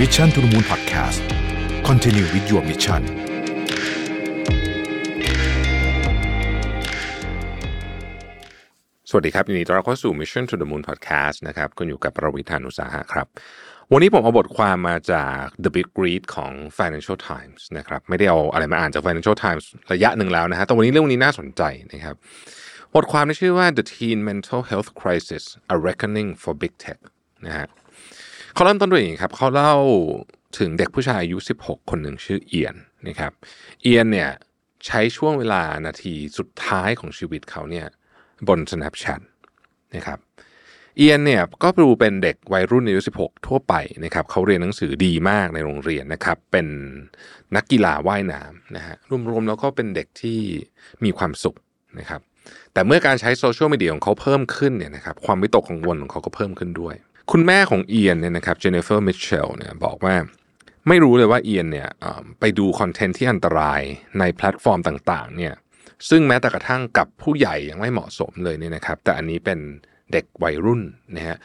Mission to the Moon Podcast continue with your mission สวัสดีครับยินดีต้อนรับเข้าสู่ Mission to the Moon Podcast นะครับคุณอยู่กับรวิศ หาญอุตสาหะครับ วันนี้ผมเอาบทความมาจาก The Big Read ของ Financial Times นะครับไม่ได้เอาอะไรมาอ่านจาก Financial Times ระยะหนึ่งแล้วนะฮะแต่วันนี้เรื่องนี้น่าสนใจนะครับบทความที่ชื่อว่า The Teen Mental Health Crisis: A Reckoning for Big Tech นะฮะ เขาเริ่มต้นด้วยอย่างนี้ครับเขาเล่าถึงเด็กผู้ชายอายุ 16 คนหนึ่งชื่อเอียนนะครับ เอียนเนี่ยใช้ช่วงเวลานาทีสุดท้ายของชีวิตเขาเนี่ยบน Snapchat นะครับ เอียนเนี่ยก็ดูเป็นเด็กวัยรุ่นอายุ 16 ทั่วไปนะครับเขาเรียนหนังสือดีมากในโรงเรียนนะครับ เป็นนักกีฬาว่ายน้ำนะฮะรวมๆแล้วก็เป็นเด็กที่มีความสุขนะครับ แต่เมื่อการใช้ social media ของเขาเพิ่มขึ้นเนี่ยนะครับความวิตกกังวลของเขาก็เพิ่มขึ้นด้วย คุณแม่ของเอียนเนี่ยนะครับเจนนิเฟอร์มิเชลเนี่ยบอกว่าไม่รู้เลยว่าเอียนเนี่ยไปดู content ที่อันตรายในแพลตฟอร์มต่างๆเนี่ยซึ่งแม้แต่กระทั่งกับผู้ใหญ่ยังไม่เหมาะสมเลยเนี่ยนะครับ แต่อันนี้เป็นเด็กวัยรุ่นนะฮะ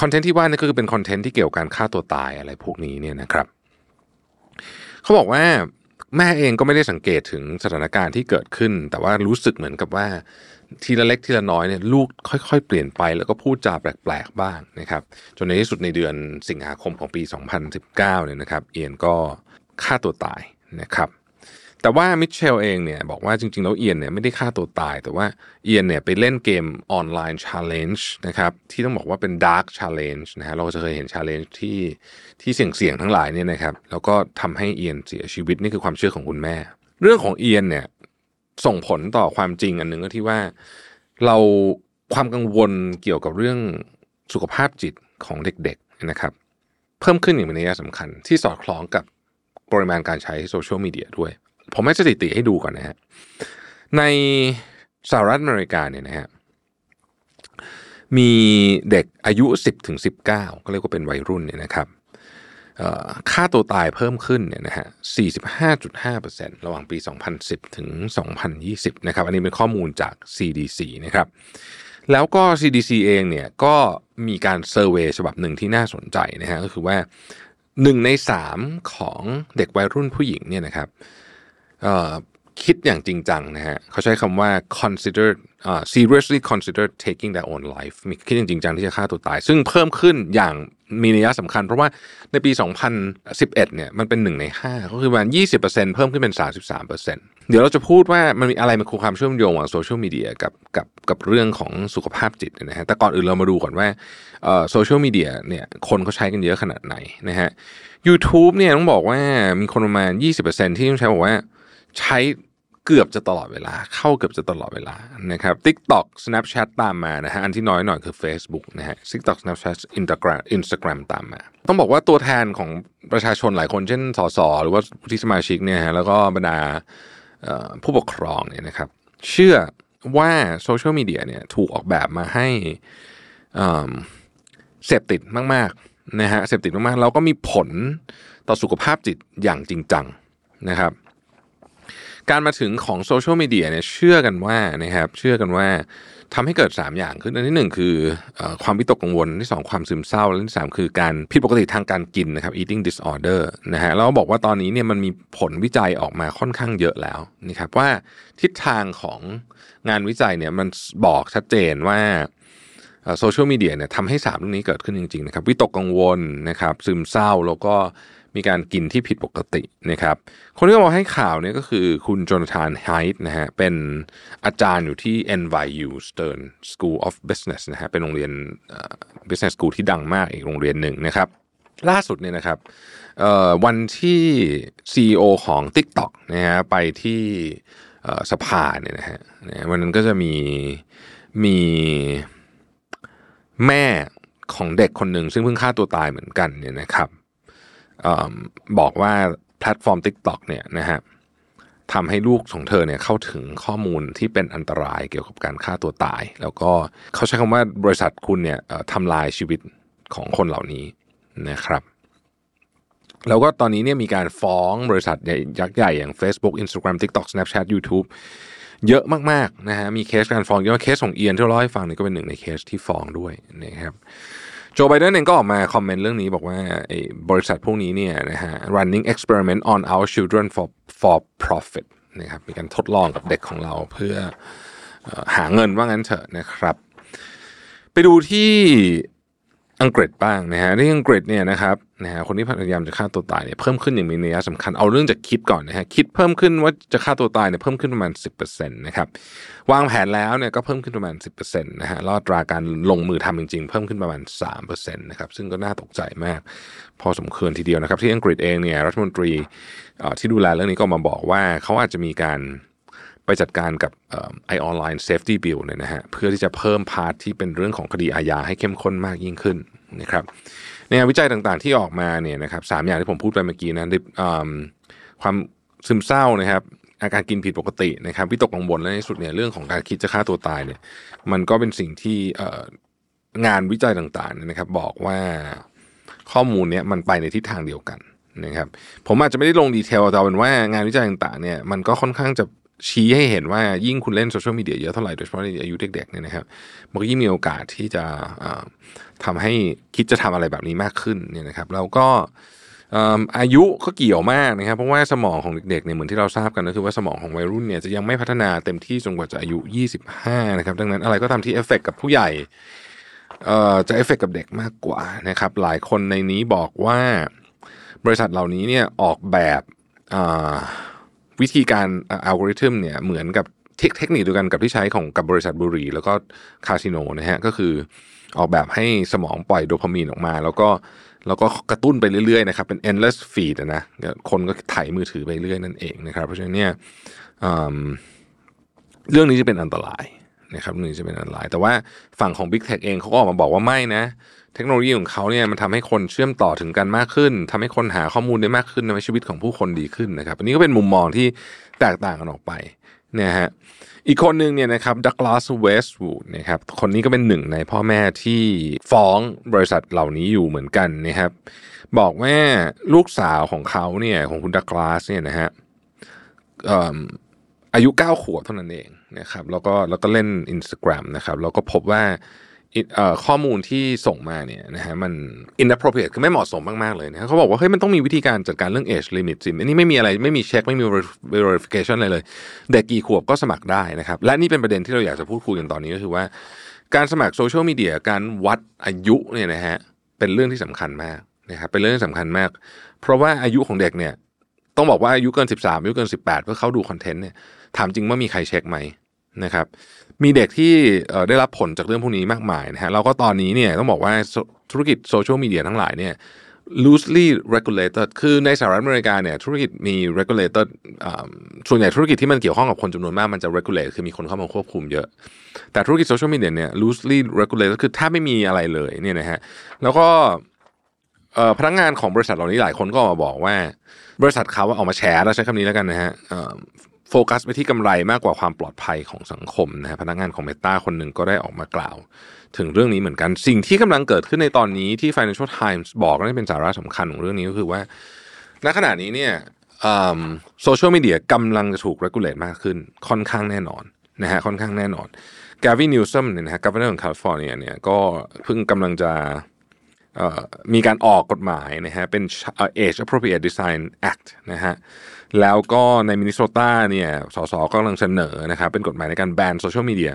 content ที่ว่านี่ก็คือเป็น content ที่เกี่ยวกับการฆ่าตัวตายอะไรพวกนี้เนี่ยนะครับ เขาบอกว่า แม่เองก็ไม่ได้สังเกตถึงสถานการณ์ที่เกิดขึ้น แต่ว่ารู้สึกเหมือนกับว่า ทีละเล็กทีละน้อยเนี่ยลูกค่อยๆ เปลี่ยนไปแล้วก็พูดจาแปลกๆบ้างนะครับจนในที่สุดในเดือนสิงหาคมของปี 2019เนี่ยนะครับเอียนก็ฆ่าตัวตายนะครับ แต่ว่ามิเชลเองเนี่ยบอกว่าจริงๆ แล้วเอียนเนี่ยไม่ได้ฆ่าตัวตาย แต่ว่าเอียนเนี่ยไปเล่นเกมออนไลน์ challenge นะครับที่ต้องบอกว่าเป็น dark challenge นะฮะเราจะเคยเห็น challenge ที่ที่เสี่ยงๆทั้งหลายเนี่ยนะครับแล้วก็ทำให้เอียนเสียชีวิตนี่คือความเชื่อของคุณแม่ เรื่องของเอียนเนี่ยส่งผลต่อความจริงอันหนึ่งก็ที่ว่าเราความกังวลเกี่ยวกับเรื่องสุขภาพจิตของเด็กๆนะครับ เพิ่มขึ้นอย่างเป็นนัยสำคัญที่สอดคล้องกับปริมาณการใช้โซเชียลมีเดียด้วย ผมให้สถิติให้ดูก่อนนะฮะในสหรัฐอเมริกาเนี่ยนะฮะมีเด็กอายุ 10ถึง19 ก็เรียกว่าเป็นวัยรุ่นเนี่ยนะครับค่าตัวตายเพิ่มขึ้นเนี่ยนะฮะ 45.5%ระหว่างปี 2010 ถึง 2020 นะครับ อันนี้เป็นข้อมูลจาก CDC นะครับ แล้วก็ CDC เองเนี่ยก็มีการเซอร์เวยฉบับหนึ่งที่น่าสนใจนะฮะ ก็คือว่าหนึ่งในสามของเด็กวัยรุ่นผู้หญิงเนี่ยนะครับ คิดอย่างจริงจังนะฮะเขาใช้คำว่า consider uh, seriously consider taking their own life มีคิดอย่างจริงจังที่จะฆ่าตัวตาย ซึ่งเพิ่มขึ้นอย่างมีนัยสำคัญ เพราะว่าในปี 2011 เนี่ยมันเป็นหนึ่งใน 5 ก็คือประมาณ 20%เพิ่มขึ้นเป็น 33%เดี๋ยวเราจะพูดว่ามันมีอะไรมันคือความเชื่อมโยงของโซเชียลมีเดียกับกับกับเรื่องของสุขภาพจิตนะฮะแต่ก่อนอื่นเรามาดูก่อนว่าโซเชียลมีเดียเนี่ยคนเขาใช้กันเยอะขนาดไหนนะฮะ YouTube เนี่ยต้องบอกว่ามีคนประมาณ 20%ที่ต้องใช้บอกว่า ใช้เกือบจะตลอดเวลา เข้าเกือบจะตลอดเวลานะครับ TikTok Snapchat ตามมานะฮะอันที่น้อยหน่อยคือ Facebook นะฮะ TikTok Snapchat Instagram Instagram ตามมา ต้องบอกว่าตัวแทนของประชาชนหลายคนเช่นสสหรือว่าที่สมาชิกเนี่ยฮะแล้วก็บรรดาผู้ปกครองเนี่ยนะครับ เชื่อว่าโซเชียลมีเดียเนี่ยถูกออกแบบมาให้เอ่อเสพติดมากๆนะฮะเสพติดมากๆแล้วก็มีผลต่อสุขภาพจิตอย่างจริงจังนะครับ การมาถึงของโซเชียลมีเดียเนี่ยเชื่อกันว่านะครับเชื่อกันว่าทำให้เกิด 3 อย่างขึ้นอันที่ 1 คือออความวิตกกังวลอันที่ 2 ความซึมเศร้า และที่ 3 คือการผิดปกติทางการกินนะครับ eating disorder นะฮะแล้วบอกว่าตอนนี้เนี่ยมันมีผลวิจัยออกมาค่อนข้างเยอะแล้วนะครับว่าทิศทางของงานวิจัยเนี่ยมันบอกชัดเจนว่าโซเชียลมีเดียเนี่ยทำให้สามเรื่องนี้เกิดขึ้นจริงๆนะครับวิตกกังวลนะครับซึมเศร้าแล้วก็ มีการกินที่ผิดปกตินะครับ คนที่มาให้ข่าวเนี่ยก็คือคุณโจนาธานไฮท์นะฮะเป็นอาจารย์อยู่ที่ NYU Stern School of Business นะฮะเป็นโรงเรียน business school ที่ดังมากอีกโรงเรียนหนึ่งนะครับ ล่าสุดเนี่ยนะครับวันที่ CEO ของ TikTok นะฮะไปที่สภาเนี่ยนะฮะวันนั้นก็จะมีมีแม่ของเด็กคนหนึ่งซึ่งเพิ่งฆ่าตัวตายเหมือนกันเนี่ยนะครับ บอกว่าแพลตฟอร์ม TikTok เนี่ยนะฮะทำให้ลูกของเธอเนี่ยเข้าถึงข้อมูลที่เป็นอันตรายเกี่ยวกับการฆ่าตัวตาย แล้วก็เขาใช้คำว่าบริษัทคุณเนี่ยทำลายชีวิตของคนเหล่านี้นะครับแล้วก็ตอนนี้เนี่ยมีการฟ้องบริษัทยักษ์ใหญ่อย่าง Facebook Instagram TikTok Snapchat YouTube เยอะมากๆนะฮะมีเคสการฟ้องเยอะมากเคสของเอียนที่เราเล่าให้ฟังเนี่ยก็เป็นหนึ่งในเคสที่ฟ้องด้วยนะครับ โจไบเดนเองก็ออกมา comment เรื่องนี้บอกว่าไอ้บริษัทพวกนี้เนี่ยนะฮะ running experiment on our children for for profit นะครับมีการทดลองกับเด็กของเราเพื่อเอ่อหาเงินว่างั้นเถอะนะครับ ไปดูที่ อังกฤษบ้างนะฮะที่อังกฤษเนี่ยนะครับนะฮะคนที่พยายามจะฆ่าตัวตายเนี่ยเพิ่มขึ้นอย่างมีนัยสำคัญเอาเรื่องจากคิดก่อนนะฮะคิดเพิ่มขึ้นว่าจะฆ่าตัวตายเนี่ยเพิ่มขึ้นประมาณ 10%นะครับวางแผนแล้วเนี่ยก็เพิ่มขึ้นประมาณ 10%นะฮะลอัตราการลงมือทำจริง ๆ เพิ่มขึ้นประมาณ3%นะครับซึ่งก็น่าตกใจมาก พอสมควรทีเดียวนะครับ ที่อังกฤษเองเนี่ยรัฐมนตรีที่ดูแลเรื่องนี้ก็มาบอกว่าเขาอาจจะมีการ ไปจัดการกับไอ Online Safety Bill เนี่ยนะฮะเพื่อที่จะเพิ่ม part ที่เป็นเรื่องของคดีอาญาให้เข้มข้นมากยิ่งขึ้นนะครับในงานวิจัยต่างๆที่ออกมาเนี่ยนะครับสามอย่างที่ผมพูดไปเมื่อกี้นะความซึมเศร้านะครับอาการกินผิดปกตินะครับวิตกกังวลและในสุดเนี่ยเรื่องของการคิดจะฆ่าตัวตายเนี่ยมันก็เป็นสิ่งที่งานวิจัยต่างๆเนี่ยนะครับ บอกว่าข้อมูลเนี่ยมันไปในทิศทางเดียวกันนะครับผมอาจจะไม่ได้ลงดีเทลแต่เอาเป็นว่างานวิจัยต่างๆเนี่ยมันก็ค่อนข้างจะ ชี้ให้เห็นว่ายิ่งคุณเล่นโซเชียลมีเดียเยอะเท่าไหร่ โดยเฉพาะในอายุเด็กๆเนี่ยนะครับมันก็ยิ่งมีโอกาสที่จะเอ่อทำให้คิดจะทำอะไรแบบนี้มากขึ้นเนี่ยนะครับแล้วก็อายุก็เกี่ยวมากนะครับ เพราะว่าสมองของเด็กๆเนี่ยเหมือนที่เราทราบกันก็คือว่าสมองของวัยรุ่นเนี่ยจะยังไม่พัฒนาเต็มที่จนกว่าจะอายุ 25 นะครับ ดังนั้นอะไรก็ตามที่เอฟเฟกกับผู้ใหญ่จะเอฟเฟกกับเด็กมากกว่านะครับ หลายคนในนี้บอกว่าบริษัทเหล่านี้เนี่ยออกแบบ วิธีการอัลกอริทึมเนี่ยเหมือนกับเทคเทคนิคเดียวกันกับที่ใช้ของกับบริษัทบุรี แล้วก็คาสิโนนะฮะก็คือออกแบบให้สมองปล่อยโดพามีนออกมา แล้วก็แล้วก็กระตุ้นไปเรื่อยๆนะครับเป็น endless feed นะคนก็ถ่ายมือถือไปเรื่อยนั่นเองนะครับ เพราะฉะนั้นเนี่ยเรื่องนี้จะเป็นอันตราย นะครับเรื่งนี้จะเป็นอันตราย แต่ว่าฝั่งของ Big Tech เองเขาก็ออกมาบอกว่าไม่นะ เทคโนโลยีของเขาเนี่ยมันทำให้คนเชื่อมต่อถึงกันมากขึ้นทำให้คนหาข้อมูลได้มากขึ้นทำให้ชีวิตของผู้คนดีขึ้นนะครับอันนี้ก็เป็นมุมมองที่แตกต่างกันออกไปนะฮะอีกคนหนึ่งเนี่ยนะครับดักลาสเวสต์วูดนะครับคนนี้ก็เป็นหนึ่งในพ่อแม่ที่ฟ้องบริษัทเหล่านี้อยู่เหมือนกันนะครับบอกว่าลูกสาวของเขาเนี่ยของคุณดักลาสเนี่ยนะฮะ อายุ 9 ขวบเท่านั้นเองนะครับแล้วก็แล้วก็เล่น Instagram นะครับแล้วก็พบว่าข้อมูลที่ส่งมาเนี่ยนะฮะมัน inappropriate คือไม่เหมาะสมมาก ๆ เลยนะเขาบอกว่าเฮ้ยมันต้องมีวิธีการจัดการเรื่อง age limit สิอันนี้ไม่มีอะไรไม่มีเช็ค ไม่มี verification อะไรเลย เด็กกี่ขวบก็สมัครได้นะครับ และนี่เป็นประเด็นที่เราอยากจะพูดคุยกันตอนนี้ก็คือว่า การสมัครโซเชียลมีเดียการวัดอายุเนี่ยนะฮะเป็นเรื่องที่สำคัญมากนะครับเป็นเรื่องที่สำคัญมาก เพราะว่าอายุของเด็กเนี่ยต้องบอกว่าอายุเกิน 13อายุเกิน 18 เพื่อเขาดูคอนเทนต์เนี่ย ถามจริงว่ามีใครเช็คไหมนะครับ มีเด็กที่ได้รับผลจากเรื่องพวกนี้มากมายนะฮะเราก็ตอนนี้เนี่ยต้องบอกว่าธุรกิจโซเชียลมีเดียทั้งหลายเนี่ย loosely regulated คือในสหรัฐอเมริกาเนี่ยธุรกิจมี regulated ส่วนใหญ่ธุรกิจที่มันเกี่ยวข้องกับคนจำนวนมากมันจะ regulate คือมีคนเข้ามาควบคุมเยอะ แต่ธุรกิจโซเชียลมีเดียเนี่ย loosely regulated คือถ้าไม่มีอะไรเลยเนี่ยนะฮะแล้วก็พนักงานของบริษัทเหล่านี้หลายคนก็ออกมาบอกว่า บริษัทเขาออกมาแชร์แล้วใช้คำนี้แล้วกันนะฮะ โฟกัสไปที่กำไรมากกว่าความปลอดภัยของสังคมนะฮะพนักงานของเมตาคนหนึ่งก็ได้ออกมากล่าว ถึงเรื่องนี้เหมือนกันสิ่งที่กำลังเกิดขึ้นในตอนนี้ที่ Financial Times บอกและเป็นสาระสำคัญของเรื่องนี้ก็คือว่าณขณะนี้เนี่ยโซเชียลมีเดียกำลังจะถูก regulate มากขึ้น ค่อนข้างแน่นอนนะฮะค่อนข้างแน่นอน Gavin Newsom เนี่ยนะฮะ governor ของแคลิฟอร์เนียเนี่ยก็เพิ่งกำลังจะ มีการออกกฎหมายนะฮะเป็น Age Appropriate Design Act นะฮะแล้วก็ในมินนิโซตาเนี่ยสสก็กำลังเสนอนะครับเป็นกฎหมายในการแบนโซเชียลมีเดีย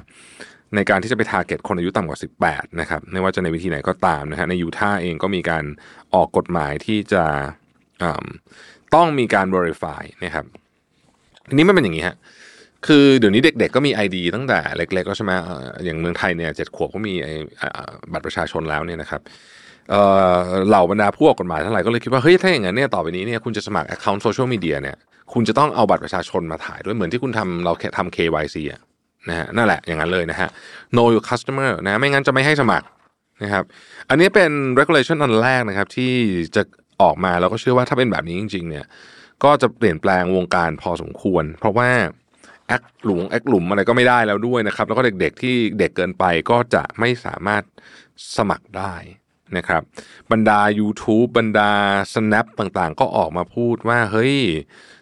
ในการที่จะไปทาร์เก็ตคนอายุต่ำกว่า 18 นะครับไม่ว่าจะในวิธีไหนก็ตามนะฮะในยูทาห์เองก็มีการออกกฎหมายที่จะต้องมีการ verify นะครับทีนี้มันเป็นอย่างนี้ฮะคือเดี๋ยวนี้เด็กๆก็มี ID ตั้งแต่เล็กๆแล้วใช่ไหมอย่างเมืองไทยเนี่ยเจ็ดขวบก็มีบัตรประชาชนแล้วเนี่ยนะครับ เหล่าบรรดาผู้ออกกฎหมายทั้งหลายก็เลยคิดว่าเฮ้ยถ้าอย่างนั้นเนี่ยต่อไปนี้เนี่ยคุณจะสมัคร account social media เนี่ยคุณจะต้องเอาบัตรประชาชนมาถ่ายด้วยเหมือนที่คุณทำเราแค่ทำ KYC อะนะฮะนั่นแหละอย่างนั้นเลยนะฮะ know your customer นะไม่งั้นจะไม่ให้สมัครนะครับอันนี้เป็น regulation อันแรกนะครับที่จะออกมาแล้วก็เชื่อว่าถ้าเป็นแบบนี้จริง ๆ เนี่ยก็จะเปลี่ยนแปลงวงการพอสมควร เพราะว่าแอคหลุมแอคหลุมอะไรก็ไม่ได้แล้วด้วยนะครับ แล้วก็เด็กๆที่เด็กเกินไปก็จะไม่สามารถสมัครได้ นะครับ บรรดา YouTube บรรดา Snap ต่างๆ ก็ออกมาพูดว่า เฮ้ย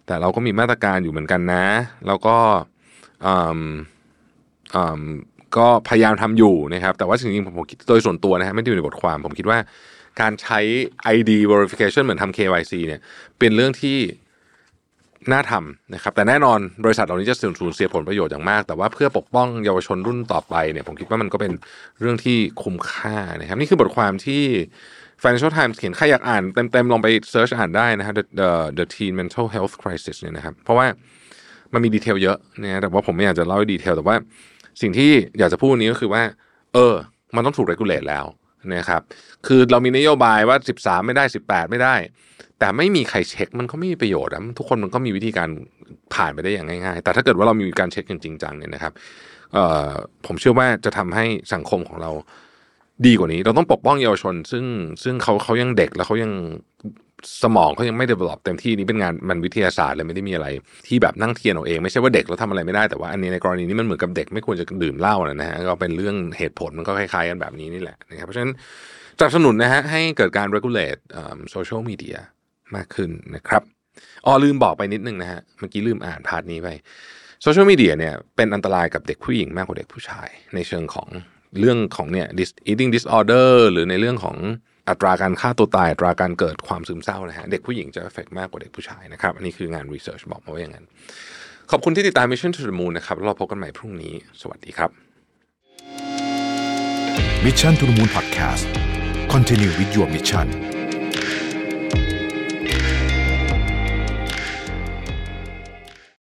แต่เราก็มีมาตรการอยู่เหมือนกันนะ แล้วก็อืมอืมก็พยายามทำอยู่นะครับ แต่ว่าจริงๆผมผมคิดโดยส่วนตัวนะฮะไม่ได้อยู่ในบทความ ผมคิดว่าการใช้ ID verification เหมือนทำ KYC เนี่ย เป็นเรื่องที่ น่าทำนะครับ แต่แน่นอนบริษัทเหล่านี้จะสูญเสียผลประโยชน์อย่างมาก แต่ว่าเพื่อปกป้องเยาวชนรุ่นต่อไปเนี่ยผมคิดว่ามันก็เป็นเรื่องที่คุ้มค่านะครับ นี่คือบทความที่ Financial Times เขียนใครอยากอ่านเต็มๆลองไป search อ่านได้นะฮะ the, the the teen mental health crisis เนี่ยนะครับ เพราะว่ามันมี detail เยอะนะแต่ว่าผมไม่อยากจะเล่า detail แต่ว่าสิ่งที่อยากจะพูดนี้ก็คือว่า เออ มันต้องถูก regulate แล้ว นะครับคือเรามีนโยบายว่า 13 ไม่ได้ 18 ไม่ได้ แต่ไม่มีใครเช็คมันก็ไม่มีประโยชน์นะทุกคนมันก็มีวิธีการผ่านไปได้อย่างง่ายๆ แต่ถ้าเกิดว่าเรามีการเช็คอย่างจริงจังเนี่ยนะครับผมเชื่อว่าจะทำให้สังคมของเราดีกว่านี้ เราต้องปกป้องเยาวชน ซึ่งซึ่งเขาเขายังเด็กแล้วเขายัง สมองเขายังไม่ develop เต็มที่นี่เป็นงานมันวิทยาศาสตร์เลยไม่ได้มีอะไร ที่แบบนั่งเทียนเอาเองไม่ใช่ว่าเด็กเราทำอะไรไม่ได้แต่ว่าอันนี้ในกรณีนี้มันเหมือนกับเด็กไม่ควรจะดื่มเหล้านะฮะก็เป็นเรื่องเหตุผลมันก็คล้ายๆกันแบบนี้นี่แหละนะครับเพราะฉะนั้นสนับสนุนนะฮะให้เกิดการ regulate โซเชียลมีเดียมากขึ้นนะครับอ๋อลืมบอกไปนิดนึงนะฮะเมื่อกี้ลืมอ่าน part นี้ไปโซเชียลมีเดียเนี่ยเป็นอันตรายกับเด็กผู้หญิงมากกว่าเด็กผู้ชาย ในเชิงของเรื่องของเนี่ย eating disorder หรือในเรื่องของ อัตราการฆ่าตัวตายอัตราการเกิดความซึมเศร้านะฮะเด็กผู้หญิงจะเอฟเฟกมากกว่าเด็กผู้ชายนะครับ อันนี้คืองานรีเสิร์ชบอกมาว่าอย่างนั้น ขอบคุณที่ติดตาม Mission to the Moon นะครับเราพบกันใหม่พรุ่งนี้ สวัสดีครับ Mission to the Moon Podcast Continue with your mission